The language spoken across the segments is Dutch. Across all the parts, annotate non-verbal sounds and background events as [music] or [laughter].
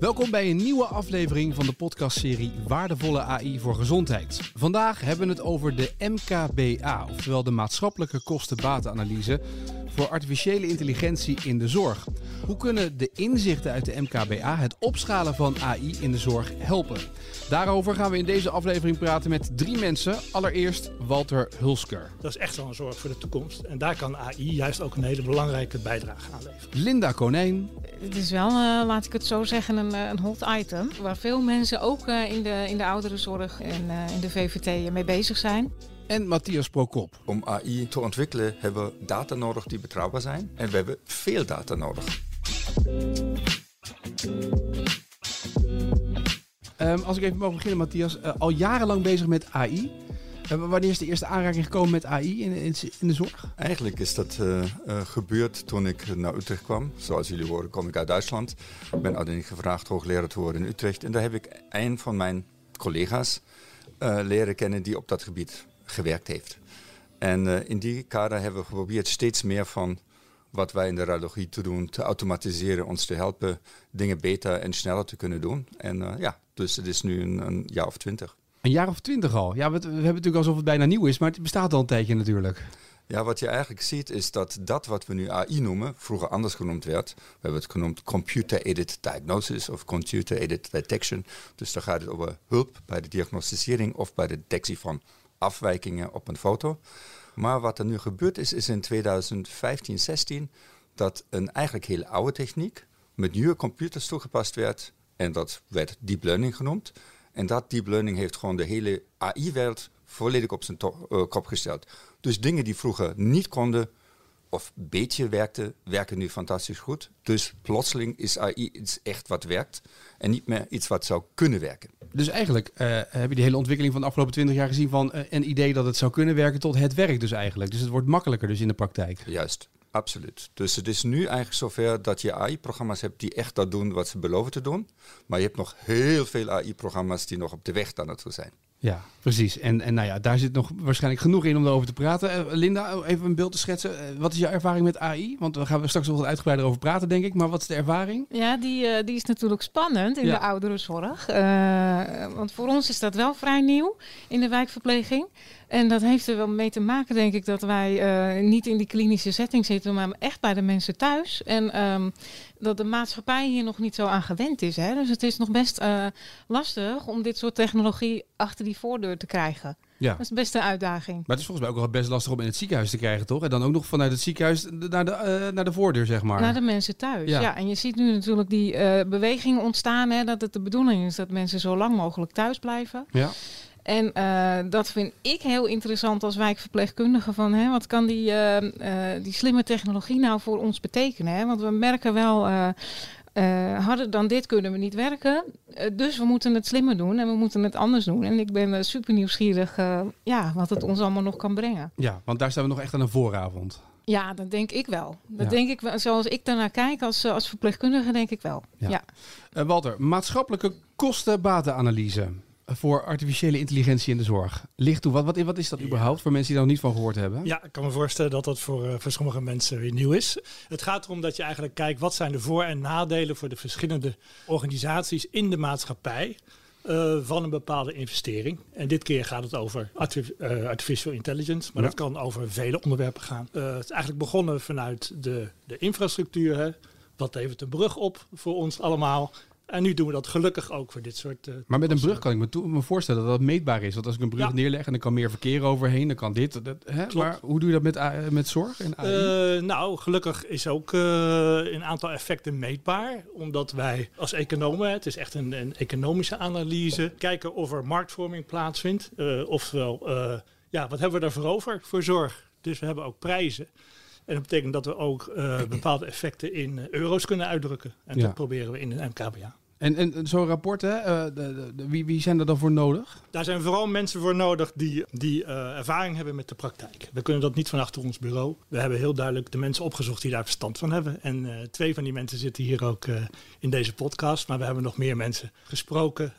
Welkom bij een nieuwe aflevering van de podcastserie Waardevolle AI voor Gezondheid. Vandaag hebben we het over de MKBA, oftewel de maatschappelijke kosten-batenanalyse voor artificiële intelligentie in de zorg. Hoe kunnen de inzichten uit de MKBA het opschalen van AI in de zorg helpen? Daarover gaan we in deze aflevering praten met drie mensen. Allereerst Walter Hulsker. Dat is echt wel een zorg voor de toekomst. En daar kan AI juist ook een hele belangrijke bijdrage aan leveren. Linda Konijn. Het is wel, uh, laat ik het zo zeggen, een, een hot item. Waar veel mensen ook uh, in, de, in de ouderenzorg en uh, in de VVT mee bezig zijn. En Matthias Prokop. Om AI te ontwikkelen hebben we data nodig die betrouwbaar zijn. En we hebben veel data nodig. Um, als ik even mag beginnen, Matthias. Uh, al jarenlang bezig met AI. Uh, wanneer is de eerste aanraking gekomen met AI in, in, de zorg? Eigenlijk is dat uh, gebeurd toen ik naar Utrecht kwam. Zoals jullie horen, kom ik uit Duitsland. Ik ben uiteindelijk gevraagd hoogleraar te worden in Utrecht. En daar heb ik een van mijn collega's leren kennen die op dat gebied gewerkt heeft. En in die kader hebben we geprobeerd steeds meer van wat wij in de radiologie te doen, te automatiseren, ons te helpen dingen beter en sneller te kunnen doen. En uh, ja, dus het is nu een, een, jaar of twintig. Een jaar of twintig al? Ja, we, we hebben natuurlijk alsof het bijna nieuw is, maar het bestaat al een tijdje natuurlijk. Ja, wat je eigenlijk ziet is dat dat wat we nu AI noemen, vroeger anders genoemd werd. We hebben het genoemd Computer-Aided Diagnosis of Computer-Aided Detection. Dus daar gaat het over hulp bij de diagnosticering of bij de detectie van afwijkingen op een foto. Maar wat er nu gebeurd is, is in 2015, 16 dat een eigenlijk hele oude techniek met nieuwe computers toegepast werd. En dat werd deep learning genoemd. En dat deep learning heeft gewoon de hele AI-wereld volledig op zijn uh, kop gesteld. Dus dingen die vroeger niet konden of beetje werkten, werken nu fantastisch goed. Dus plotseling is AI iets echt wat werkt en niet meer iets wat zou kunnen werken. Dus eigenlijk uh, heb je die hele ontwikkeling van de afgelopen 20 jaar gezien van uh, een idee dat het zou kunnen werken tot het werkt dus eigenlijk. Dus het wordt makkelijker dus in de praktijk. Juist, absoluut. Dus het is nu eigenlijk zover dat je AI-programma's hebt die echt dat doen wat ze beloven te doen. Maar je hebt nog heel veel AI-programma's die nog op de weg daar naartoe zijn. Ja, precies. En, en nou ja, daar zit nog waarschijnlijk genoeg in om erover te praten. Uh, Linda, even een beeld te schetsen. Uh, wat is jouw ervaring met AI? Want we gaan straks nog wat uitgebreider over praten, denk ik. Maar wat is de ervaring? Ja, die, uh, die is natuurlijk spannend in ja. de ouderenzorg. want voor ons is dat wel vrij nieuw in de wijkverpleging. En dat heeft er wel mee te maken, denk ik, dat wij uh, niet in die klinische setting zitten, maar echt bij de mensen thuis. En um, dat de maatschappij hier nog niet zo aan gewend is. Hè? Dus het is nog best uh, lastig om dit soort technologie achter die voordeur te krijgen. Ja. Dat is best een uitdaging. Maar het is volgens mij ook wel best lastig om in het ziekenhuis te krijgen, toch? En dan ook nog vanuit het ziekenhuis naar de, uh, naar de voordeur, zeg maar. Naar de mensen thuis, ja. ja. En je ziet nu natuurlijk die beweging ontstaan, hè, dat het de bedoeling is dat mensen zo lang mogelijk thuis blijven. Ja. En uh, dat vind ik heel interessant als wijkverpleegkundige. Van, hè, wat kan die, uh, uh, die slimme technologie nou voor ons betekenen? Hè? Want we merken wel, harder dan dit kunnen we niet werken. dus we moeten het slimmer doen en we moeten het anders doen. En ik ben super nieuwsgierig ja, wat het ons allemaal nog kan brengen. Ja, want daar staan we nog echt aan een vooravond. Ja, dat denk ik wel. Dat ja. denk ik wel. Zoals ik daarnaar kijk als, als verpleegkundige, denk ik wel. Ja. ja. Walter, maatschappelijke kosten-batenanalyse voor artificiële intelligentie in de zorg. Ligt toe, wat, wat, wat is dat überhaupt voor mensen die daar nog niet van gehoord hebben? Ja, ik kan me voorstellen dat dat voor, uh, voor sommige mensen weer nieuw is. Het gaat erom dat je eigenlijk kijkt wat zijn de voor- en nadelen voor de verschillende organisaties in de maatschappij. Uh, van een bepaalde investering. En dit keer gaat het over uh, artificial intelligence, maar ja. dat kan over vele onderwerpen gaan. Het is eigenlijk begonnen vanuit de, de infrastructuur. Hè. Wat levert een brug op voor ons allemaal? En nu doen we dat gelukkig ook voor dit soort. Uh, maar met een brug kan ik me, me voorstellen dat dat meetbaar is. Want als ik een brug ja. neerleg en er kan meer verkeer overheen, dan kan dit. Dat, hè? Maar hoe doe je dat met, uh, met zorg en AI? Uh, nou, gelukkig is ook uh, een aantal effecten meetbaar. Omdat wij als economen, het is echt een, een economische analyse, kijken of er marktvorming plaatsvindt. Oftewel, ja, wat hebben we daarvoor over voor zorg? Dus we hebben ook prijzen. En dat betekent dat we ook [clears throat] bepaalde effecten in euro's kunnen uitdrukken. En ja. dat proberen we in een MKBA. En, en zo'n rapport, hè, uh, de, wie, wie zijn er dan voor nodig? Daar zijn vooral mensen voor nodig die, die ervaring hebben met de praktijk. We kunnen dat niet van achter ons bureau. We hebben heel duidelijk de mensen opgezocht die daar verstand van hebben. En twee van die mensen zitten hier ook in deze podcast. Maar we hebben nog meer mensen gesproken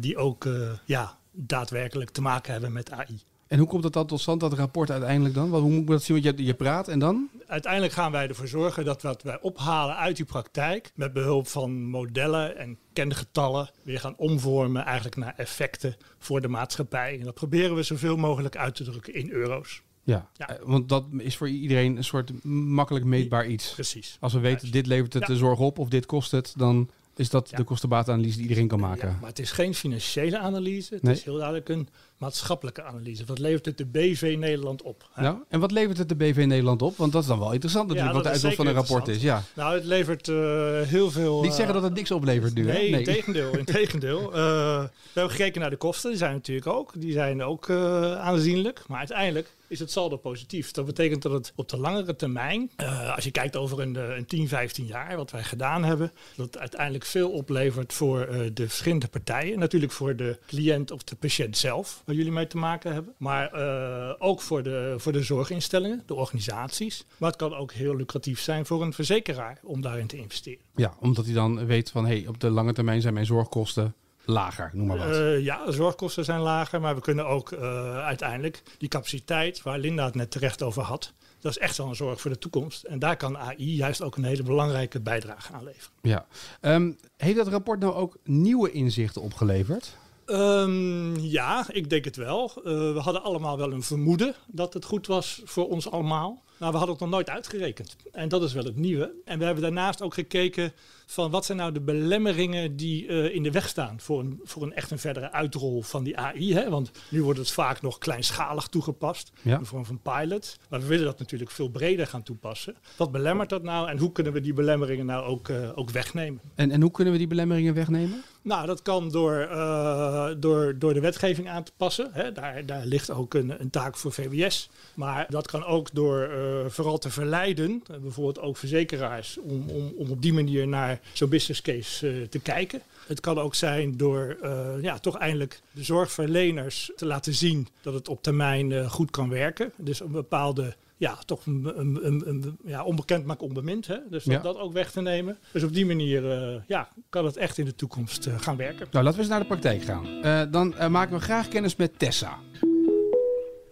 die ook ja, daadwerkelijk te maken hebben met AI. En hoe komt dat dan tot stand, dat rapport uiteindelijk dan? Wat, hoe moet ik dat zien? Want je, je praat en dan? Uiteindelijk gaan wij ervoor zorgen dat wat wij ophalen uit die praktijk, met behulp van modellen en kengetallen, weer gaan omvormen eigenlijk naar effecten voor de maatschappij. En dat proberen we zoveel mogelijk uit te drukken in euro's. Ja, ja. Eh, want dat is voor iedereen een soort makkelijk meetbaar iets. Precies. Als we weten, dit levert het de zorg op of dit kost het, dan is dat de kostenbaatanalyse die iedereen kan maken. Maar het is geen financiële analyse. Het is heel duidelijk een maatschappelijke analyse. Wat levert het de BV Nederland op? Ja, en wat levert het de BV Nederland op? Want dat is dan wel interessant natuurlijk, wat de uitkomst van een rapport is. Ja. Nou, het levert uh, heel veel... Niet zeggen dat het niks oplevert nu. Nee, in tegendeel. [laughs] In tegendeel. Uh, we hebben gekeken naar de kosten. Die zijn natuurlijk ook, die zijn ook aanzienlijk. Maar uiteindelijk is het saldo positief. Dat betekent dat het op de langere termijn, uh, als je kijkt over een, een 10, 15 jaar, wat wij gedaan hebben, dat het uiteindelijk veel oplevert voor uh, de verschillende partijen. Natuurlijk voor de cliënt of de patiënt zelf, waar jullie mee te maken hebben. Maar uh, ook voor de, voor de zorginstellingen, de organisaties. Maar het kan ook heel lucratief zijn voor een verzekeraar om daarin te investeren. Ja, omdat hij dan weet van hé, hey, op de lange termijn zijn mijn zorgkosten lager, noem maar wat. Uh, ja, zorgkosten zijn lager, maar we kunnen ook uh, uiteindelijk die capaciteit, waar Linda het net terecht over had, dat is echt wel een zorg voor de toekomst. En daar kan AI juist ook een hele belangrijke bijdrage aan leveren. Ja. Um, heeft dat rapport nou ook nieuwe inzichten opgeleverd? Um, ja, ik denk het wel. Uh, we hadden allemaal wel een vermoeden dat het goed was voor ons allemaal. Maar we hadden het nog nooit uitgerekend. En dat is wel het nieuwe. En we hebben daarnaast ook gekeken van wat zijn nou de belemmeringen die uh, in de weg staan voor een, voor een echt een verdere uitrol van die AI. Hè? Want nu wordt het vaak nog kleinschalig toegepast, ja. in de vorm van pilot. Maar we willen dat natuurlijk veel breder gaan toepassen. Wat belemmert dat nou en hoe kunnen we die belemmeringen nou ook, uh, ook wegnemen? En, en hoe kunnen we die belemmeringen wegnemen? Nou, dat kan door, uh, door, door de wetgeving aan te passen. Hè. Daar, daar ligt ook een, een taak voor VWS. Maar dat kan ook door uh, vooral te verleiden, bijvoorbeeld ook verzekeraars, om, om, om op die manier naar zo'n business case te kijken. Het kan ook zijn door ja, toch eindelijk de zorgverleners te laten zien dat het op termijn goed kan werken. Dus een bepaalde ja, toch een, een, een, een, ja, onbekend maakt onbemind. Hè? Dus ja. dat ook weg te nemen. Dus op die manier uh, ja, kan het echt in de toekomst uh, gaan werken. Nou, laten we eens naar de praktijk gaan. Uh, dan maken we graag kennis met Tessa.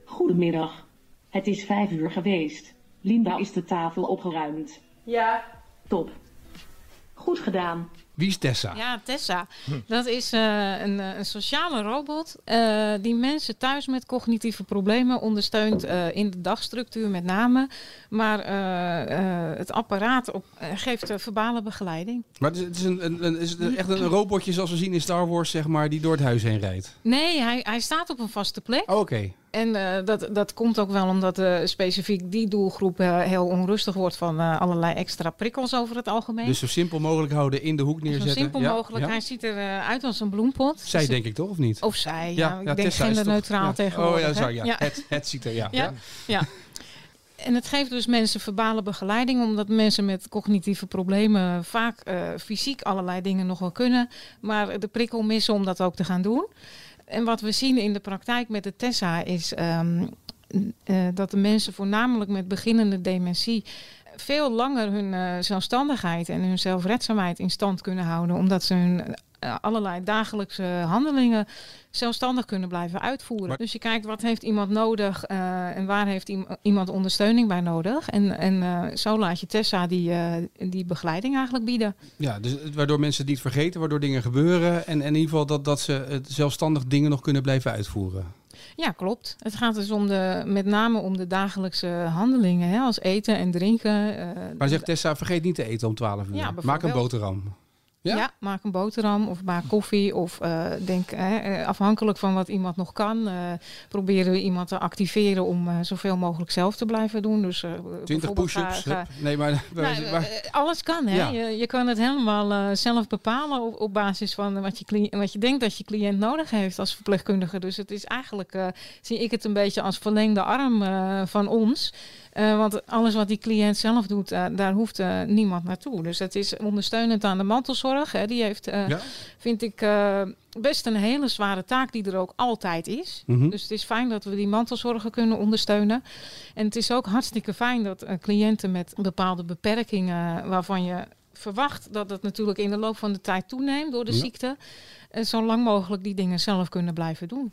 Goedemiddag. Het is vijf uur geweest. Linda is de tafel opgeruimd. Ja. Top. Goed gedaan. Wie is Tessa? Ja, Tessa. Dat is uh, een, een, sociale robot uh, die mensen thuis met cognitieve problemen ondersteunt uh, in de dagstructuur met name. Maar het apparaat op, geeft verbale begeleiding. Maar het is, een, een, een, is het echt een robotje zoals we zien in Star Wars, zeg maar, die door het huis heen rijdt? Nee, hij, hij staat op een vaste plek. Oh, Oké. Okay. En uh, dat, dat komt ook wel omdat uh, specifiek die doelgroep uh, heel onrustig wordt van allerlei extra prikkels over het algemeen. Dus zo simpel mogelijk houden, in de hoek neerzetten. Zo simpel ja, mogelijk. Ja. Hij ziet eruit als een bloempot. Zij dus denk ik toch, of niet? Of zij, ja. ja ik denk genderneutraal ja. tegenwoordig. Oh ja, sorry, ja. Het, het ziet er, ja. ja. ja. En het geeft dus mensen verbale begeleiding, omdat mensen met cognitieve problemen vaak fysiek allerlei dingen nog wel kunnen, maar de prikkel missen om dat ook te gaan doen. En wat we zien in de praktijk met de Tessa is um, uh, dat de mensen voornamelijk met beginnende dementie veel langer hun uh, zelfstandigheid en hun zelfredzaamheid in stand kunnen houden, omdat ze hun allerlei dagelijkse handelingen zelfstandig kunnen blijven uitvoeren. Maar dus je kijkt wat heeft iemand nodig uh, en waar heeft iemand ondersteuning bij nodig. En, en uh, zo laat je Tessa die, uh, die begeleiding eigenlijk bieden. Ja, dus waardoor mensen het niet vergeten, waardoor dingen gebeuren. En, en in ieder geval dat, dat ze zelfstandig dingen nog kunnen blijven uitvoeren. Ja, klopt. Het gaat dus om de, met name om de dagelijkse handelingen, hè, als eten en drinken. maar zegt Tessa, vergeet niet te eten om 12 uur. Ja, Maak een boterham. Ja? ja? maak een boterham of maak koffie. Of uh, denk, uh, afhankelijk van wat iemand nog kan, uh, proberen we iemand te activeren om zoveel mogelijk zelf te blijven doen. Dus, 20 push-ups? nee, maar, [laughs] nou, maar alles kan. Hè? Ja. Je, je, kan het helemaal zelf bepalen op, op basis van wat je, wat je denkt dat je cliënt nodig heeft als verpleegkundige. Dus het is eigenlijk, zie ik het een beetje als verlengde arm van ons. Uh, want alles wat die cliënt zelf doet, uh, daar hoeft uh, niemand naartoe. Dus het is ondersteunend aan de mantelzorg. Hè. Die heeft, ja? vind ik, best een hele zware taak die er ook altijd is. Mm -hmm. Dus het is fijn dat we die mantelzorgen kunnen ondersteunen. En het is ook hartstikke fijn dat cliënten met bepaalde beperkingen, waarvan je verwacht dat het natuurlijk in de loop van de tijd toeneemt door de ja. ziekte, zo lang mogelijk die dingen zelf kunnen blijven doen.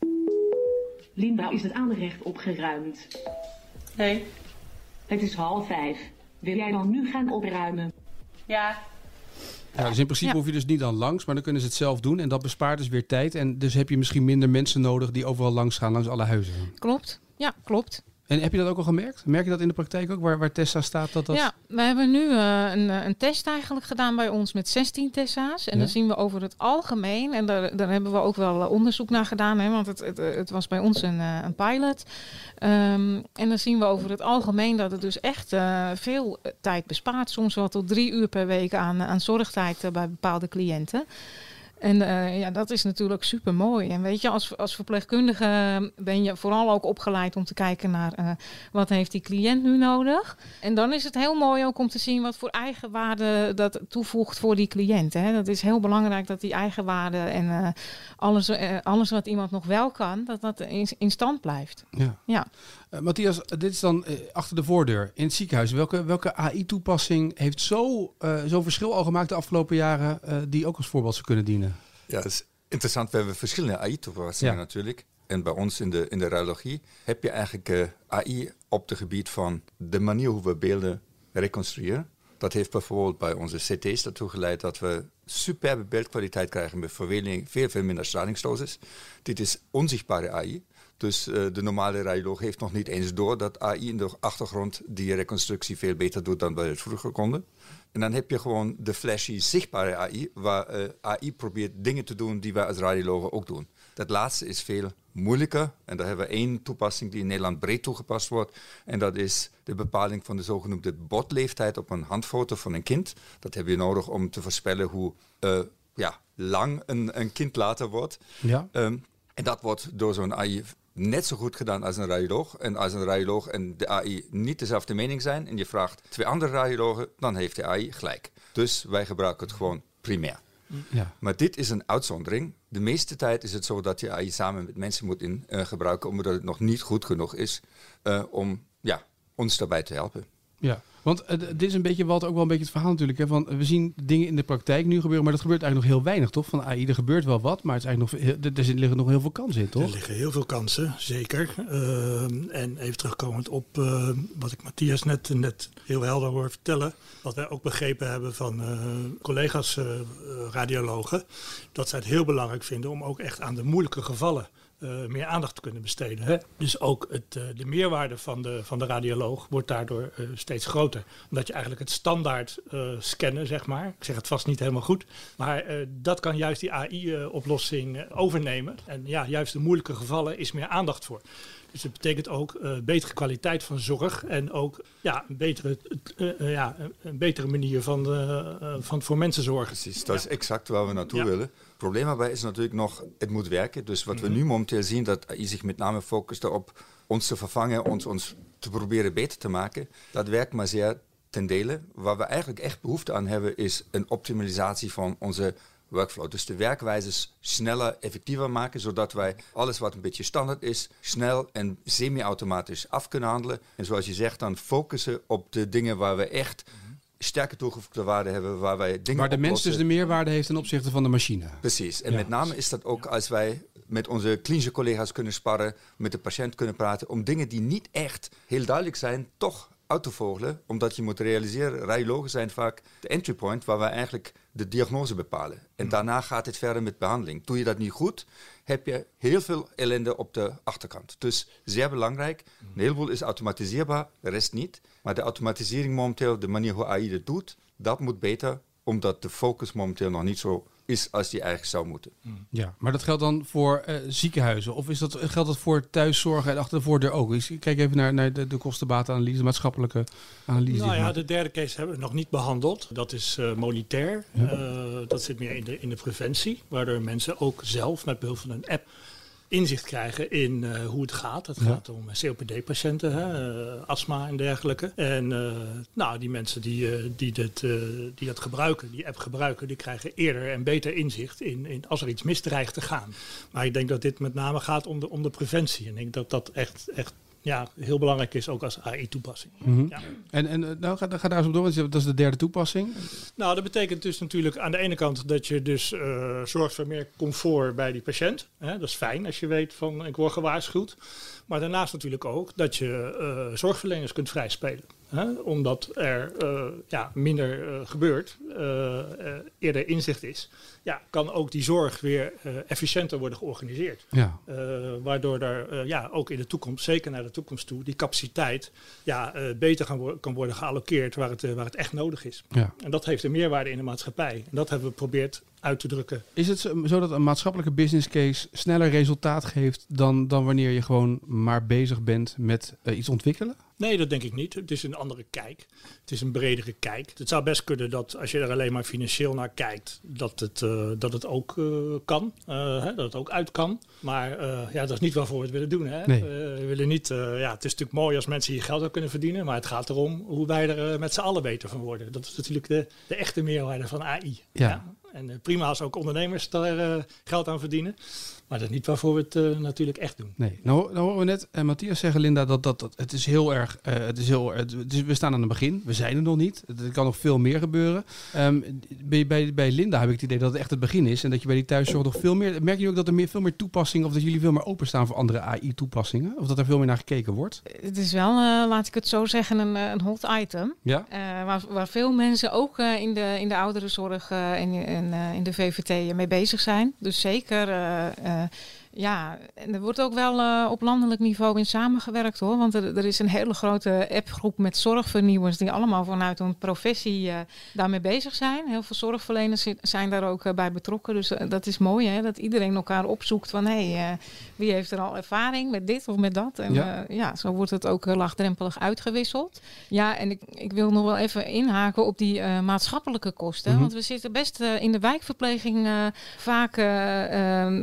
Linda is het aanrecht opgeruimd. Nee. Het is half vijf. Wil jij dan nu gaan opruimen? Ja. Ja, dus in principe Ja. hoef je dus niet dan langs, maar dan kunnen ze het zelf doen. En dat bespaart dus weer tijd. En dus heb je misschien minder mensen nodig die overal langs gaan, langs alle huizen. Klopt. Ja, klopt. En heb je dat ook al gemerkt? Merk je dat in de praktijk ook, waar, waar Tessa staat? Dat dat... Ja, we hebben nu eh, een, eh, een test eigenlijk gedaan bij ons met 16 Tessa's. En Ja. dan zien we over het algemeen, en daar, daar hebben we ook wel eh, onderzoek naar gedaan, hè, want het, het, het was bij ons een, een pilot. Ehm, en dan zien we over het algemeen dat het dus echt veel tijd bespaart. Soms wel tot drie uur per week aan, aan zorgtijd bij bepaalde cliënten. En eh, ja, dat is natuurlijk super mooi. En weet je, als, als verpleegkundige ben je vooral ook opgeleid om te kijken naar eh, wat heeft die cliënt nu nodig. En dan is het heel mooi ook om te zien wat voor eigenwaarde dat toevoegt voor die cliënt. Hè. Dat is heel belangrijk dat die eigenwaarde en eh, alles, alles wat iemand nog wel kan, dat dat in, in stand blijft. Ja. Ja. Eh, Matthias, dit is dan eh, achter de voordeur in het ziekenhuis. Welke, welke AI-toepassing heeft zo, eh, zo'n verschil al gemaakt de afgelopen jaren, die ook als voorbeeld zou kunnen dienen? Ja, dat is interessant. We hebben verschillende AI-toepassingen Ja. natuurlijk. En bij ons in de, in de radiologie heb je eigenlijk AI op het gebied van de manier hoe we beelden reconstrueren. Dat heeft bijvoorbeeld bij onze CT's ertoe geleid dat we superbe beeldkwaliteit krijgen met verweling, veel, veel minder stralingsdosis. Dit is onzichtbare AI. Dus eh, de normale radioloog heeft nog niet eens door dat AI in de achtergrond die reconstructie veel beter doet dan wij het vroeger konden. En dan heb je gewoon de flashy zichtbare AI, waar eh, AI probeert dingen te doen die wij als radiologen ook doen. Dat laatste is veel moeilijker. En daar hebben we één toepassing die in Nederland breed toegepast wordt. En dat is de bepaling van de zogenoemde botleeftijd op een handfoto van een kind. Dat heb je nodig om te voorspellen hoe eh, ja, lang een, een kind later wordt. Ja. Ehm, en dat wordt door zo'n AI net zo goed gedaan als een radioloog. En als een radioloog en de AI niet dezelfde mening zijn en je vraagt twee andere radiologen, dan heeft de AI gelijk. Dus wij gebruiken het gewoon primair. ja. Maar dit is een uitzondering. De meeste tijd is het zo dat je AI samen met mensen moet in, eh, gebruiken, omdat het nog niet goed genoeg is eh, om ja, ons daarbij te helpen. Ja, want dit is een beetje wat ook wel een beetje het verhaal natuurlijk. Hè, van, we zien dingen in de praktijk nu gebeuren, maar dat gebeurt eigenlijk nog heel weinig, toch? Van AI, er gebeurt wel wat, maar het is eigenlijk nog, er zit- liggen nog heel veel kansen in, Er toch? liggen heel veel kansen, zeker. Ehm, en even terugkomend op eh, wat ik Matthias net, net heel helder hoor vertellen. Wat wij ook begrepen hebben van eh, collega's eh, radiologen. Dat zij het heel belangrijk vinden om ook echt aan de moeilijke gevallen eh, meer aandacht kunnen besteden. Hè? Dus ook het, eh, de meerwaarde van de, van de radioloog wordt daardoor eh, steeds groter. Omdat je eigenlijk het standaard scannen, zeg maar. Ik zeg het vast niet helemaal goed. Maar dat kan juist die AI-oplossing overnemen. En ja, juist de moeilijke gevallen is meer aandacht voor. Dus het betekent ook eh, betere kwaliteit van zorg en ook ja, een, betere, eh, eh, ja, een- betere manier van, van voor mensen zorgen. Precies, dat is exact waar we naartoe Ja. willen. Het probleem daarbij is natuurlijk nog, het moet werken. Dus wat we nu momenteel zien, dat AI zich met name focust op ons te vervangen, ons, ons te proberen beter te maken. Dat werkt maar zeer ten dele. Waar we eigenlijk echt behoefte aan hebben, is een optimalisatie van onze workflow. Dus de werkwijzes sneller, effectiever maken, zodat wij alles wat een beetje standaard is, snel en semi-automatisch af kunnen handelen. En zoals je zegt, dan focussen op de dingen waar we echt sterke toegevoegde waarde hebben, waar wij dingen Waar de mens dus de meerwaarde heeft ten opzichte van de machine. Precies. En Ja. met name is dat ook als wij met onze klinische collega's kunnen sparren, met de patiënt kunnen praten, om dingen die niet echt heel duidelijk zijn, toch uit te vogelen. Omdat je moet realiseren, radiologen zijn vaak de entry point waar wij eigenlijk de diagnose bepalen. En daarna gaat het verder met behandeling. Doe je dat niet goed, heb je heel veel ellende op de achterkant. Dus zeer belangrijk. Een heleboel is automatiseerbaar, de rest niet. Maar de automatisering momenteel, de manier hoe AI dat doet, dat moet beter, omdat de focus momenteel nog niet zo is als die eigenlijk zou moeten. Ja, maar dat geldt dan voor eh, ziekenhuizen? Of is dat, geldt dat voor thuiszorg en achter de voordeur ook? Ik kijk even naar, naar de, de kostenbatenanalyse, de maatschappelijke analyse. Nou ja, de derde case hebben we nog niet behandeld. Dat is eh monetair. Eh, dat zit meer in de, in de preventie, waardoor mensen ook zelf met behulp van een app inzicht krijgen in eh, hoe het gaat. Het Ja. gaat om COPD-patiënten, hè, eh, astma en dergelijke. En eh, nou, die mensen die, eh, die, dit, eh, die dat gebruiken, die app gebruiken, die krijgen eerder en beter inzicht in, in als er iets misdreigt te gaan. Maar ik denk dat dit met name gaat om de, om de preventie. En ik denk dat dat echt, echt ja, heel belangrijk is ook als AI-toepassing. Mhm. Ja. En, en eh, nou, ga, ga daar eens op door, want dat is de derde toepassing. Nou, dat betekent dus natuurlijk aan de ene kant dat je dus eh, zorgt voor meer comfort bij die patiënt. Hè? Dat is fijn als je weet van ik word gewaarschuwd. Maar daarnaast natuurlijk ook dat je eh, zorgverleners kunt vrijspelen. Hè? Omdat er eh, ja, minder eh, gebeurt, eerder inzicht is. Ja, kan ook die zorg weer efficiënter worden georganiseerd. Ja. Waardoor er ja, ook in de toekomst, zeker naar de toekomst toe, die capaciteit ja, beter gaan wo- kan worden geallokeerd waar het, waar het echt nodig is. ja. En dat heeft een meerwaarde in de maatschappij. En dat hebben we geprobeerd uit te drukken. Is het zo dat een maatschappelijke business case sneller resultaat geeft dan, dan wanneer je gewoon maar bezig bent met eh, iets ontwikkelen? Nee, dat denk ik niet. Het is een andere kijk. Het is een bredere kijk. Het zou best kunnen dat als je er alleen maar financieel naar kijkt, dat het, eh, dat het ook eh, kan. hè, dat het ook uit kan. Maar ja, dat is niet waarvoor we het willen doen. Hè? Nee. We willen niet, ja, het is natuurlijk mooi als mensen hier geld aan kunnen verdienen. Maar het gaat erom hoe wij er met z'n allen beter van worden. Dat is natuurlijk de, de echte meerwaarde van AI. Ja. En eh, prima als ook ondernemers daar eh, geld aan verdienen. Maar dat is niet waarvoor we het eh, natuurlijk echt doen. Nee, nou, nou horen we net eh, Matthias zeggen, Linda, dat, dat, dat het is heel erg, eh, het is heel, het, het is- we staan aan het begin, we zijn er nog niet, er kan nog veel meer gebeuren. Ehm, bij, bij, bij Linda heb ik het idee dat het echt het begin is en dat je bij die thuiszorg nog veel meer, merk je ook dat er meer, veel meer toepassingen, of dat jullie veel meer openstaan voor andere AI-toepassingen, of dat er veel meer naar gekeken wordt? Het is wel, eh, laat ik het zo zeggen, een, een hot item. Ja? Eh, waar, waar veel mensen ook eh, in, de, in de ouderenzorg eh, en in, eh, in de VVT mee bezig zijn. Dus zeker, Yeah. Ja, en er wordt ook wel eh, op landelijk niveau in samengewerkt hoor. Want er, er is een hele grote appgroep met zorgvernieuwers die allemaal vanuit hun professie eh, daarmee bezig zijn. Heel veel zorgverleners zi- zijn daar ook eh, bij betrokken. Dus dat is mooi hè, dat iedereen elkaar opzoekt van hé, hey, wie heeft er al ervaring met dit of met dat. En Ja. ja, zo wordt het ook laagdrempelig uitgewisseld. Ja, en ik, ik wil nog wel even inhaken op die maatschappelijke kosten. Mhm. Want we zitten best in de wijkverpleging vaak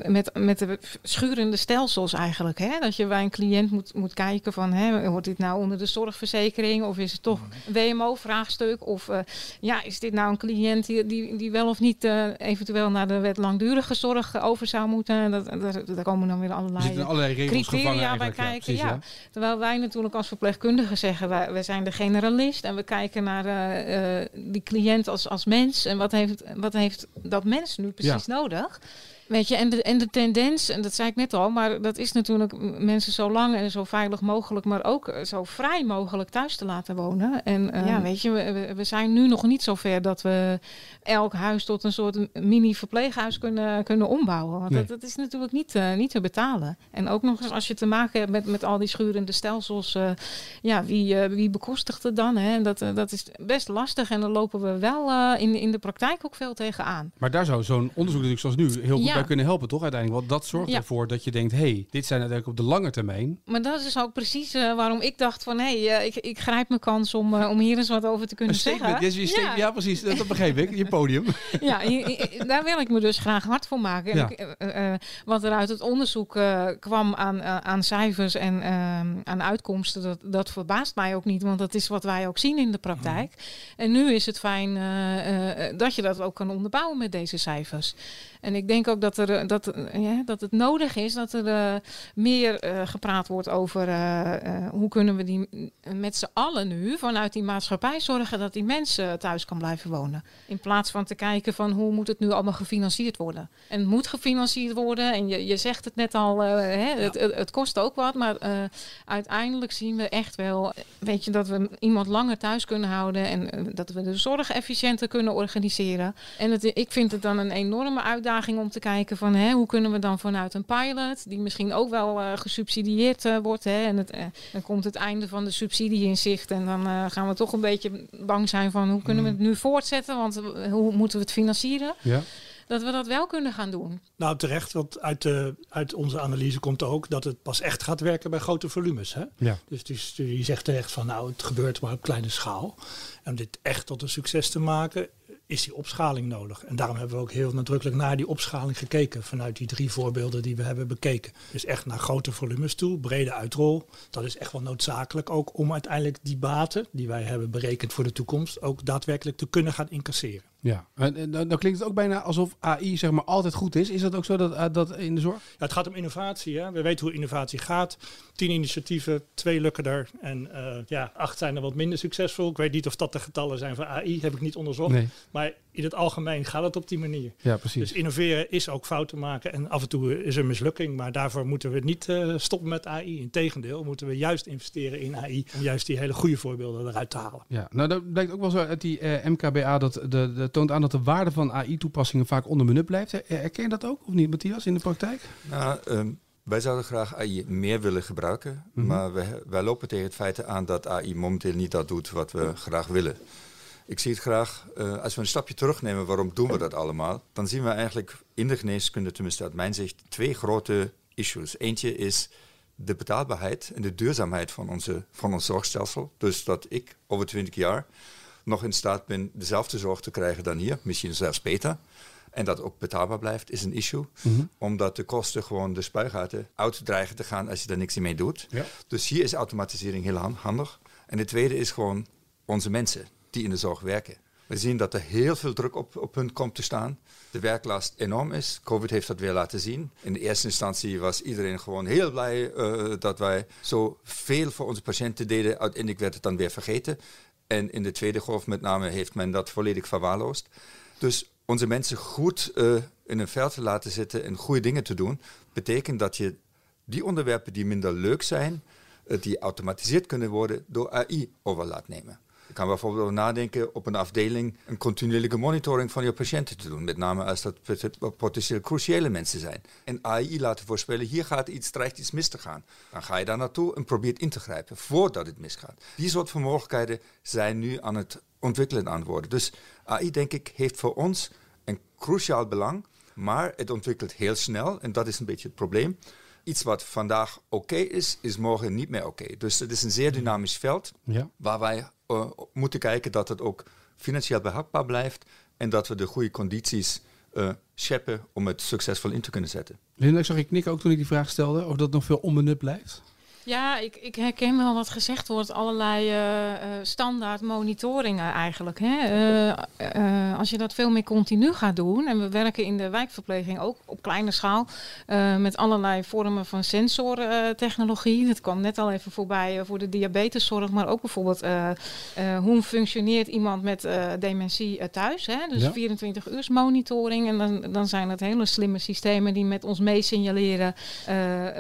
met, met de schurende stelsels eigenlijk. Hè? Dat je bij een cliënt moet, moet kijken van, hè, hoort dit nou onder de zorgverzekering? Of is het toch een WMO-vraagstuk? Of eh, ja, is dit nou een cliënt die, die, die wel of niet eh, eventueel naar de wet langdurige zorg eh, over zou moeten? Dat, dat, daar komen dan weer Er allerlei... allerlei criteria bij kijken, Ja, ja. precies, Terwijl wij natuurlijk als verpleegkundigen zeggen, wij, wij zijn de generalist en we kijken naar die cliënt als, als mens. En wat heeft, wat heeft dat mens nu precies nodig? Weet je, en de, en de tendens, en dat zei ik net al, maar dat is natuurlijk mensen zo lang en zo veilig mogelijk, maar ook eh, zo vrij mogelijk thuis te laten wonen. En eh, ja, weet je, we, we- zijn nu nog niet zo ver dat we elk huis tot een soort mini-verpleeghuis kunnen, kunnen ombouwen. Want Nee. dat, dat is natuurlijk niet, eh, niet te betalen. En ook nog eens als je te maken hebt met, met al die schurende stelsels, eh, ja, wie, eh, wie bekostigt het dan? Hè? En dat, dat is best lastig en daar lopen we wel eh, in, in de praktijk ook veel tegenaan. Maar daar zou zo'n onderzoek natuurlijk zoals nu heel goed Ja. Bij kunnen helpen, toch uiteindelijk? Want dat zorgt Ja. ervoor dat je denkt, hé, hey, dit zijn uiteindelijk op de lange termijn. Maar dat is ook precies eh, waarom ik dacht van... hé, hey, ik, ik grijp mijn kans om, eh, om hier eens wat over te kunnen zeggen. yes, je statement- ja. precies, dat, dat begreep ik, je podium. [laughs] ja, hier- daar wil ik me dus graag hard voor maken. En Ja. ik, eh, eh, wat er uit het onderzoek eh, kwam aan, eh, aan cijfers en ehm, aan uitkomsten, dat, dat verbaast mij ook niet, want dat is wat wij ook zien in de praktijk. En nu is het fijn eh, eh, dat je dat ook kan onderbouwen met deze cijfers. En ik denk ook dat, er, eh, dat, eh, ja, dat het nodig is dat er eh, meer gepraat wordt over hoe kunnen we die met z'n allen nu vanuit die maatschappij zorgen dat die mensen thuis kan blijven wonen. In plaats van te kijken van hoe moet het nu allemaal gefinancierd worden. En het moet gefinancierd worden. En je, je zegt het net al, hè, het, het, het kost ook wat. Maar uiteindelijk zien we echt wel, weet je, dat we iemand langer thuis kunnen houden. En dat we de zorg efficiënter kunnen organiseren. En het, ik vind het dan een enorme uitdaging om te kijken van hè, hoe kunnen we dan vanuit een pilot, die misschien ook wel eh, gesubsidieerd eh, wordt. Hè, en het, eh, dan komt het einde van de subsidie in zicht. En dan eh, gaan we toch een beetje bang zijn van hoe kunnen we het nu voortzetten? Want hoe moeten we het financieren? Ja. Dat we dat wel kunnen gaan doen. Nou, terecht, want uit, de, uit onze analyse komt ook dat het pas echt gaat werken bij grote volumes. Hè? Ja. Dus die, die zegt terecht van nou, het gebeurt maar op kleine schaal. En om dit echt tot een succes te maken, is die opschaling nodig. En daarom hebben we ook heel nadrukkelijk naar die opschaling gekeken. Vanuit die drie voorbeelden die we hebben bekeken. Dus echt naar grote volumes toe, brede uitrol. Dat is echt wel noodzakelijk ook om uiteindelijk die baten die wij hebben berekend voor de toekomst ook daadwerkelijk te kunnen gaan incasseren. Ja, en, en dan, klinkt het ook bijna alsof AI zeg maar altijd goed is. Is dat ook zo dat, eh, dat in de zorg? Ja, het gaat om innovatie. Hè? We weten hoe innovatie gaat. Tien initiatieven, twee lukken er. En eh, ja, acht zijn er wat minder succesvol. Ik weet niet of dat de getallen zijn voor AI, heb ik niet onderzocht. Nee. Maar in het algemeen gaat het op die manier. Ja, precies. Dus innoveren is ook fouten maken. En af en toe is er mislukking. Maar daarvoor moeten we niet eh, stoppen met AI. Integendeel, moeten we juist investeren in AI. Om juist die hele goede voorbeelden eruit te halen. Ja, nou dat blijkt ook wel zo uit die eh, MKBA. Dat de, de toont aan dat de waarde van AI-toepassingen vaak onderbenut blijft. Her- Herken je dat ook of niet, Matthias, in de praktijk? Nou, ehm, wij zouden graag AI meer willen gebruiken, Mhm. maar wij, wij lopen tegen het feit aan dat AI momenteel niet dat doet wat we graag willen. Ik zie het graag, eh, als we een stapje terugnemen, waarom doen we dat allemaal? Dan zien we eigenlijk in de geneeskunde, tenminste uit mijn zicht, twee grote issues. Eentje is de betaalbaarheid en de duurzaamheid van, onze, van ons zorgstelsel. Dus dat ik over 20 jaar nog in staat ben dezelfde zorg te krijgen dan hier, misschien zelfs beter. En dat ook betaalbaar blijft, is een issue. Omdat de kosten gewoon de spuigaten uit dreigen te gaan als je er niks mee doet. Ja. Dus hier is automatisering heel han- handig. En de tweede is gewoon onze mensen die in de zorg werken. We zien dat er heel veel druk op, op hun komt te staan. De werklast enorm is. Covid heeft dat weer laten zien. In de eerste instantie was iedereen gewoon heel blij eh, dat wij zo veel voor onze patiënten deden. Uiteindelijk werd het dan weer vergeten. En in de tweede golf met name heeft men dat volledig verwaarloosd. Dus onze mensen goed eh, in een veld te laten zitten en goede dingen te doen, betekent dat je die onderwerpen die minder leuk zijn, eh, die automatiseerd kunnen worden, door AI over laat nemen. Je kan bijvoorbeeld over nadenken op een afdeling een continuele monitoring van je patiënten te doen. Met name als dat pot- potentieel cruciale mensen zijn. En AI laten voorspellen, hier gaat iets, dreigt iets mis te gaan. Dan ga je daar naartoe en probeert in te grijpen voordat het misgaat. Die soort van mogelijkheden zijn nu aan het ontwikkelen aan het worden. Dus AI, denk ik, heeft voor ons een cruciaal belang. Maar het ontwikkelt heel snel en dat is een beetje het probleem. Iets wat vandaag oké is, is morgen niet meer oké. Dus het is een zeer dynamisch veld Ja. waar wij op moeten kijken dat het ook financieel behapbaar blijft en dat we de goede condities eh scheppen om het succesvol in te kunnen zetten. Linda, ik zag je knikken ook toen ik die vraag stelde. Of dat nog veel onbenut blijft. Ja, ik, ik herken wel wat gezegd wordt. Allerlei eh, standaard monitoringen eigenlijk. Hè? Eh, als je dat veel meer continu gaat doen. En we werken in de wijkverpleging ook op kleine schaal. met allerlei vormen van sensortechnologie. dat kwam net al even voorbij voor de diabeteszorg. Maar ook bijvoorbeeld hoe functioneert iemand met dementie thuis. Hè? Dus Ja. 24 uur monitoring. En dan, dan zijn het hele slimme systemen die met ons meesignaleren.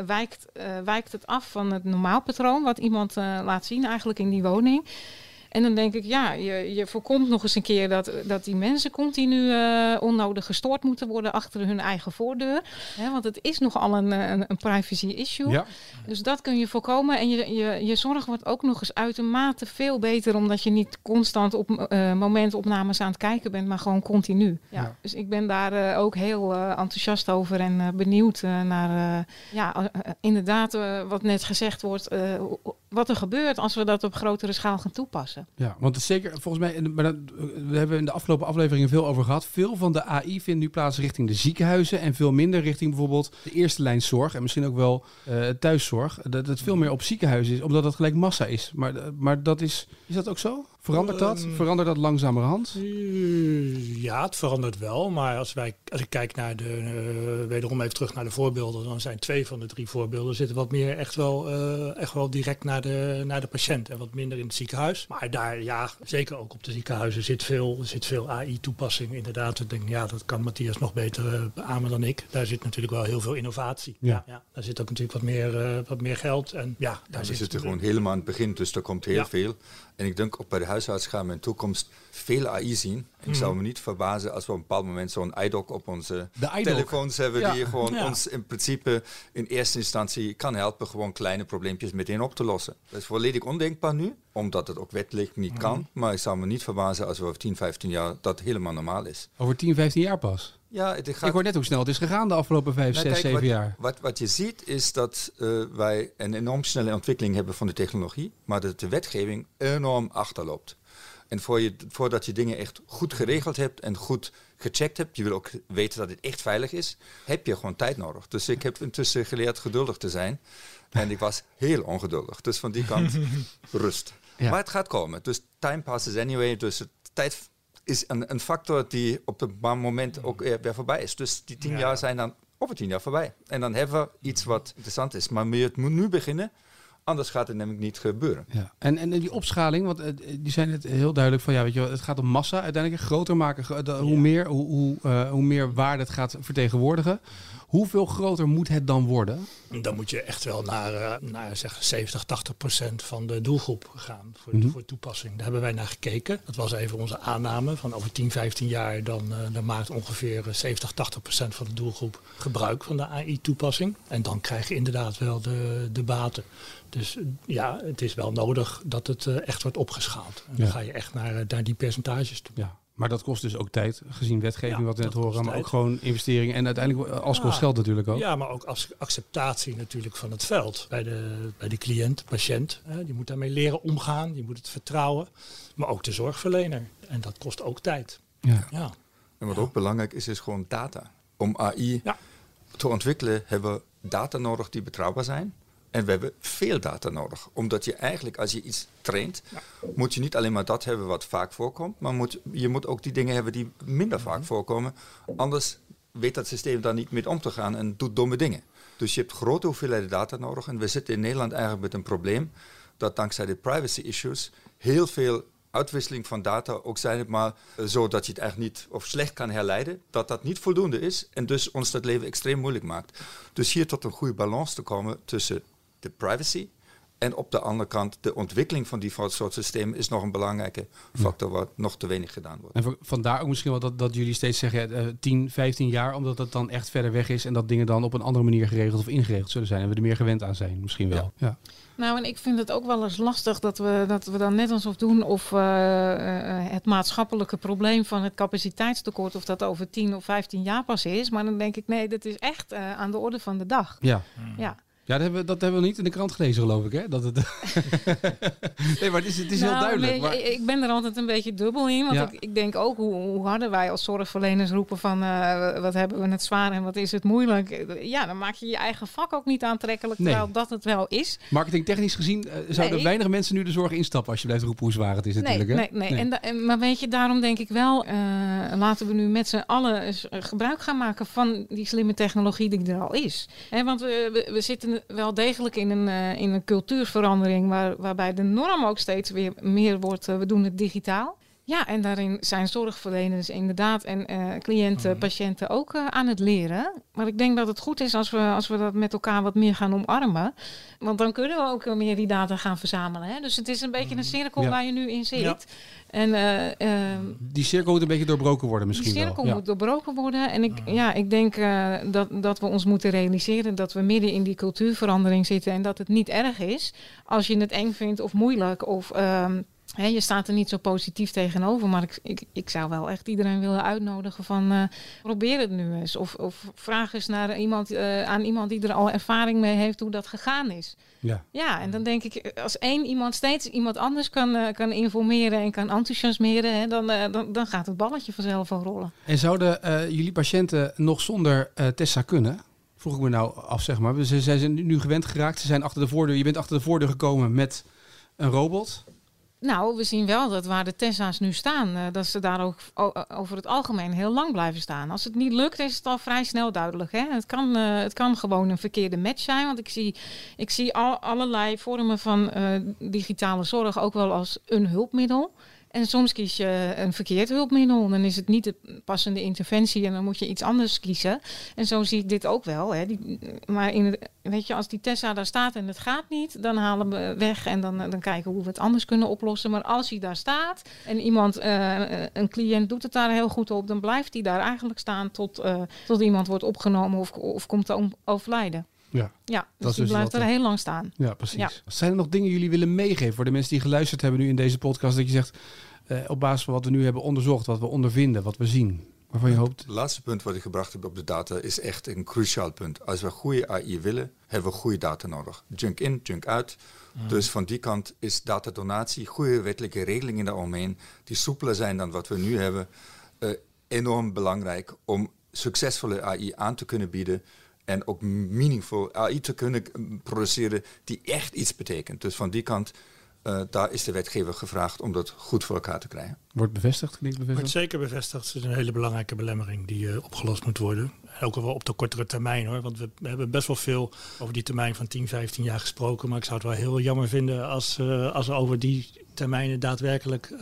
wijkt, wijkt het af van het normaalpatroon wat iemand eh, laat zien eigenlijk in die woning. En dan denk ik, ja, je, je voorkomt nog eens een keer dat, dat die mensen continu eh, onnodig gestoord moeten worden achter hun eigen voordeur. Hè, want het is nogal een, eh, een, een privacy issue. Ja. Dus dat kun je voorkomen. En je, je, je zorg wordt ook nog eens uitermate veel beter, omdat je niet constant op eh, momentopnames aan het kijken bent, maar gewoon continu. Ja. Ja. Dus ik ben daar eh, ook heel enthousiast over en eh, benieuwd naar, eh, ja, inderdaad, wat net gezegd wordt, eh, wat er gebeurt als we dat op grotere schaal gaan toepassen. Ja, want het is zeker volgens mij, maar we hebben in de afgelopen afleveringen veel over gehad. Veel van de AI vindt nu plaats richting de ziekenhuizen en veel minder richting bijvoorbeeld de eerste lijn zorg en misschien ook wel eh, thuiszorg. Dat het veel meer op ziekenhuizen is, omdat dat gelijk massa is. Maar, maar dat is, is dat ook zo? Verandert dat? Ehm, Verandert dat langzamerhand? Eh, Ja, het verandert wel. Maar als, wij, als ik kijk naar de, eh, wederom even terug naar de voorbeelden, dan zijn twee van de drie voorbeelden zitten wat meer echt wel, eh, echt wel direct naar de, naar de patiënt en wat minder in het ziekenhuis. Maar daar, ja, zeker ook op de ziekenhuizen zit veel, zit veel AI-toepassing. Inderdaad, ik denk, ja, dat kan Matthias nog beter beamen dan ik. Daar zit natuurlijk wel heel veel innovatie. Ja. daar zit ook natuurlijk wat meer, eh, wat meer geld. En ja, Ja, daar we zit zitten gewoon helemaal aan het begin, dus er komt heel Ja. veel. En ik denk ook bij de huisarts gaan we in de toekomst veel AI zien. En ik zou me niet verbazen als we op een bepaald moment zo'n iDoc op onze telefoons hebben, Ja. die gewoon Ja. ons in principe in eerste instantie kan helpen gewoon kleine probleempjes meteen op te lossen. Dat is volledig ondenkbaar nu, omdat het ook wettelijk niet kan. Maar ik zou me niet verbazen als we over 10, 15 jaar dat helemaal normaal is. Over 10, 15 jaar pas. Ja, het gaat Ik hoor net hoe snel het is gegaan de afgelopen 5, Nou, 6, kijk, 7 wat, jaar. Wat, wat je ziet is dat eh, wij een enorm snelle ontwikkeling hebben van de technologie, maar dat de wetgeving enorm achterloopt. En voor je, voordat je dingen echt goed geregeld hebt en goed gecheckt hebt, je wil ook weten dat het echt veilig is, heb je gewoon tijd nodig. Dus ik heb intussen geleerd geduldig te zijn. En ik was heel ongeduldig. Dus van die kant [laughs] rust. Ja. Maar het gaat komen. Dus time passes anyway. Dus het tijd is een, een factor die op het moment ook weer voorbij is. Dus die tien Ja. jaar zijn dan over tien jaar voorbij. En dan hebben we iets wat interessant is. Maar het moet nu beginnen, anders gaat het namelijk niet gebeuren. Ja. En, en die opschaling, want eh, die zijn het heel duidelijk van ja, weet je, wel, het gaat om massa uiteindelijk groter maken. Hoe meer, hoe, hoe, eh, hoe meer waarde het gaat vertegenwoordigen. Hoeveel groter moet het dan worden? Dan moet je echt wel naar, eh, naar zeg 70, 80 procent van de doelgroep gaan voor, Mhm. voor toepassing. Daar hebben wij naar gekeken. Dat was even onze aanname. Van over 10, 15 jaar dan, eh, dan maakt ongeveer eh, 70, 80 procent van de doelgroep gebruik van de AI-toepassing. En dan krijg je inderdaad wel de, de baten. Dus eh, ja, het is wel nodig dat het eh, echt wordt opgeschaald. En dan Ja. ga je echt naar, eh, naar die percentages toe. Ja. Maar dat kost dus ook tijd, gezien wetgeving, Ja, wat we net horen. Maar ook gewoon investeringen en uiteindelijk eh, als kost Ja. geld natuurlijk ook. Ja, maar ook als acceptatie natuurlijk van het veld. Bij de, bij de cliënt, de patiënt. Hè, die moet daarmee leren omgaan. Die moet het vertrouwen. Maar ook de zorgverlener. En dat kost ook tijd. Ja. Ja. En wat ook belangrijk is, is gewoon data. Om AI Ja. te ontwikkelen hebben we data nodig die betrouwbaar zijn. En we hebben veel data nodig. Omdat je eigenlijk, als je iets traint, moet je niet alleen maar dat hebben wat vaak voorkomt. Maar moet, je moet ook die dingen hebben die minder vaak voorkomen. Anders weet dat systeem daar niet mee om te gaan en doet domme dingen. Dus je hebt grote hoeveelheden data nodig. En we zitten in Nederland eigenlijk met een probleem. Dat dankzij de privacy issues heel veel uitwisseling van data, ook zijn het maar eh, zo dat je het eigenlijk niet of slecht kan herleiden, dat dat niet voldoende is en dus ons dat leven extreem moeilijk maakt. Dus hier tot een goede balans te komen tussen de privacy en op de andere kant de ontwikkeling van die soort systemen is nog een belangrijke factor wat nog te weinig gedaan wordt. En vandaar ook misschien wel dat, dat jullie steeds zeggen eh 10, 15 jaar, omdat het dan echt verder weg is en dat dingen dan op een andere manier geregeld of ingeregeld zullen zijn en we er meer gewend aan zijn, misschien wel. Ja. Nou, en ik vind het ook wel eens lastig dat we, dat we dan net alsof doen of eh, eh, het maatschappelijke probleem van het capaciteitstekort, of dat over 10 of 15 jaar pas is. Maar dan denk ik, nee, dat is echt eh, aan de orde van de dag. Ja. Ja. Ja, dat hebben, we, dat hebben we niet in de krant gelezen, geloof ik. Hè? Dat het [laughs] nee, maar het is, het is heel Nou, duidelijk. maar Ik, ben er altijd een beetje dubbel in. Want Ja. ik, ik denk ook hoe, hoe harder wij als zorgverleners roepen van eh, wat hebben we het zwaar en wat is het moeilijk. Ja, dan maak je je eigen vak ook niet aantrekkelijk. Nee. Terwijl dat het wel is. marketingtechnisch gezien eh, zouden Nee. weinig mensen nu de zorg instappen als je blijft roepen hoe zwaar het is natuurlijk. nee, hè? nee, nee. En da- maar weet je, daarom denk ik wel, eh, laten we nu met z'n allen eh, gebruik gaan maken van die slimme technologie die er al is. Hè, want we, we, we zitten wel degelijk in een, eh, in een cultuurverandering waar, waarbij de norm ook steeds weer meer wordt, eh, we doen het digitaal. Ja, en daarin zijn zorgverleners inderdaad en eh, cliënten, patiënten ook eh, aan het leren. Maar ik denk dat het goed is als we, als we dat met elkaar wat meer gaan omarmen. Want dan kunnen we ook meer die data gaan verzamelen. Hè? Dus het is een beetje een cirkel Ja. waar je nu in zit. Ja. En eh, eh, Die cirkel moet een beetje doorbroken worden die misschien cirkel wel. Ja. moet doorbroken worden. En ik, ja, ik denk dat, dat we ons moeten realiseren dat we midden in die cultuurverandering zitten. En dat het niet erg is als je het eng vindt of moeilijk. Of ehm, hè, je staat er niet zo positief tegenover. Maar ik, ik, ik zou wel echt iedereen willen uitnodigen van eh, probeer het nu eens. Of, of vraag eens naar iemand, eh, aan iemand die er al ervaring mee heeft hoe dat gegaan is. Ja. Ja, en dan denk ik, als één iemand steeds iemand anders kan, eh, kan informeren en kan enthousiasmeren, hè, dan, dan, dan gaat het balletje vanzelf al rollen. En zouden jullie patiënten nog zonder Tessa kunnen? Vroeg ik me nou af, zeg maar. Ze, ze zijn nu gewend geraakt. Ze zijn achter de voordeur. Je bent achter de voordeur gekomen met een robot. Nou, we zien wel dat waar de Tessa's nu staan, eh, dat ze daar ook over het algemeen heel lang blijven staan. Als het niet lukt, is het al vrij snel duidelijk. Hè? Het, kan, eh, het kan gewoon een verkeerde match zijn, want ik zie, ik zie al, allerlei vormen van eh, digitale zorg ook wel als een hulpmiddel. En soms kies je een verkeerd hulpmiddel. Dan is het niet de passende interventie en dan moet je iets anders kiezen. En zo zie ik dit ook wel. Hè. Die, maar in het, weet je, als die Tessa daar staat en het gaat niet, dan halen we weg en dan, dan kijken hoe we het anders kunnen oplossen. Maar als hij daar staat en iemand, eh, een cliënt doet het daar heel goed op, dan blijft hij daar eigenlijk staan tot, eh, tot iemand wordt opgenomen of, of komt te overlijden. Ja, Ja, dus is die dus blijft er heel lang staan. ja precies. Ja. Zijn er nog dingen jullie willen meegeven voor de mensen die geluisterd hebben nu in deze podcast? Dat je zegt, eh, op basis van wat we nu hebben onderzocht, wat we ondervinden, wat we zien. Waarvan je hoopt... Het laatste punt wat ik gebracht heb op de data is echt een cruciaal punt. Als we goede AI willen, hebben we goede data nodig. Junk in, junk uit. Dus van die kant is datadonatie, goede wettelijke regelingen daaromheen, die soepeler zijn dan wat we nu hebben, eh, enorm belangrijk om succesvolle AI aan te kunnen bieden. En ook meaningful AI te kunnen mm, produceren die echt iets betekent. Dus van die kant uh, daar is de wetgever gevraagd om dat goed voor elkaar te krijgen. Wordt bevestigd, niet bevestigd? Wordt zeker bevestigd. Het is een hele belangrijke belemmering die uh, opgelost moet worden. Ook wel op de kortere termijn hoor. Want we, we, hebben best wel veel over die termijn van 10, 15 jaar gesproken. Maar ik zou het wel heel jammer vinden als, uh, als er over die termijnen daadwerkelijk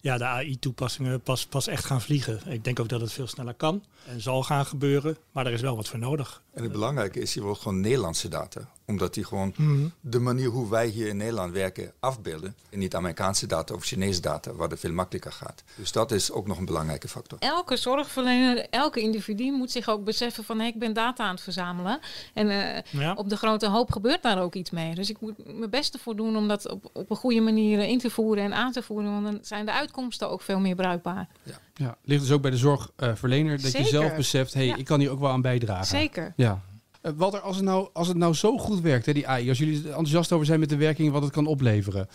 ja, de AI-toepassingen pas, pas echt gaan vliegen. Ik denk ook dat het veel sneller kan en zal gaan gebeuren, maar er is wel wat voor nodig. En het belangrijke is, je wil gewoon Nederlandse data. Omdat die gewoon mm de manier hoe wij hier in Nederland werken afbeelden. En niet Amerikaanse data of Chinese data, waar het veel makkelijker gaat. Dus dat is ook nog een belangrijke factor. Elke zorgverlener, elke individu moet zich ook beseffen van... Hey, ik ben data aan het verzamelen. En uh, op de grote hoop gebeurt daar ook iets mee. Dus ik moet mijn beste voor doen om dat op, op een goede manier in te voeren en aan te voeren. Want dan zijn de uitkomsten ook veel meer bruikbaar. Ja. Ja, ligt dus ook bij de zorgverlener dat je zelf beseft, hé, hey, ik kan hier ook wel aan bijdragen. Zeker. Ja. Uh, Walter, als het, nou, als het nou zo goed werkt, hè, die AI, als jullie enthousiast over zijn met de werking, wat het kan opleveren,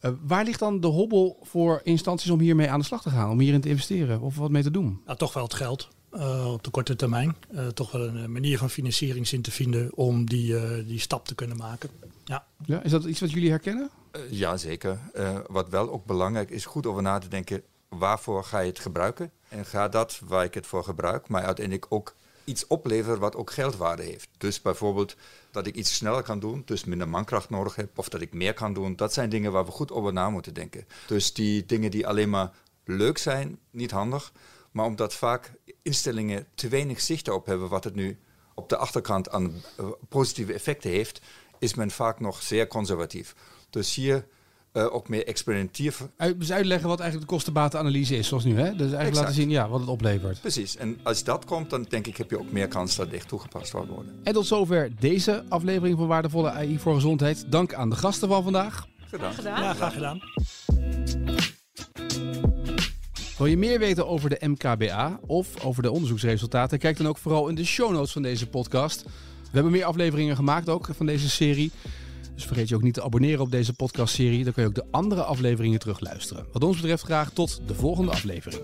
uh, waar ligt dan de hobbel voor instanties om hiermee aan de slag te gaan, om hierin te investeren of wat mee te doen? Nou, toch wel het geld. Uh, op de korte termijn. toch wel een manier van financieringszin te vinden om die, die stap te kunnen maken. Ja. ja. Is dat iets wat jullie herkennen? ja, zeker. wat wel ook belangrijk is, goed over na te denken waarvoor ga je het gebruiken? En ga dat waar ik het voor gebruik, maar uiteindelijk ook iets opleveren wat ook geldwaarde heeft. Dus bijvoorbeeld dat ik iets sneller kan doen, dus minder mankracht nodig heb, of dat ik meer kan doen. Dat zijn dingen waar we goed over na moeten denken. Dus die dingen die alleen maar leuk zijn, niet handig. Maar omdat vaak instellingen te weinig zicht op hebben wat het nu op de achterkant aan eh, positieve effecten heeft, is men vaak nog zeer conservatief. Dus hier uh, ook meer experimenteer. Dus uitleggen wat eigenlijk de kostenbatenanalyse is, zoals nu. Hè? Dus eigenlijk exact. laten zien ja, wat het oplevert. Precies. En als dat komt, dan denk ik heb je ook meer kans dat dit toegepast wordt worden. En tot zover deze aflevering van Waardevolle AI voor Gezondheid. Dank aan de gasten van vandaag. Graag gedaan. Ja, graag gedaan. Wil je meer weten over de MKBA of over de onderzoeksresultaten? Kijk dan ook vooral in de show notes van deze podcast. We hebben meer afleveringen gemaakt ook van deze serie. Dus vergeet je ook niet te abonneren op deze podcastserie. Dan kun je ook de andere afleveringen terugluisteren. Wat ons betreft graag tot de volgende aflevering.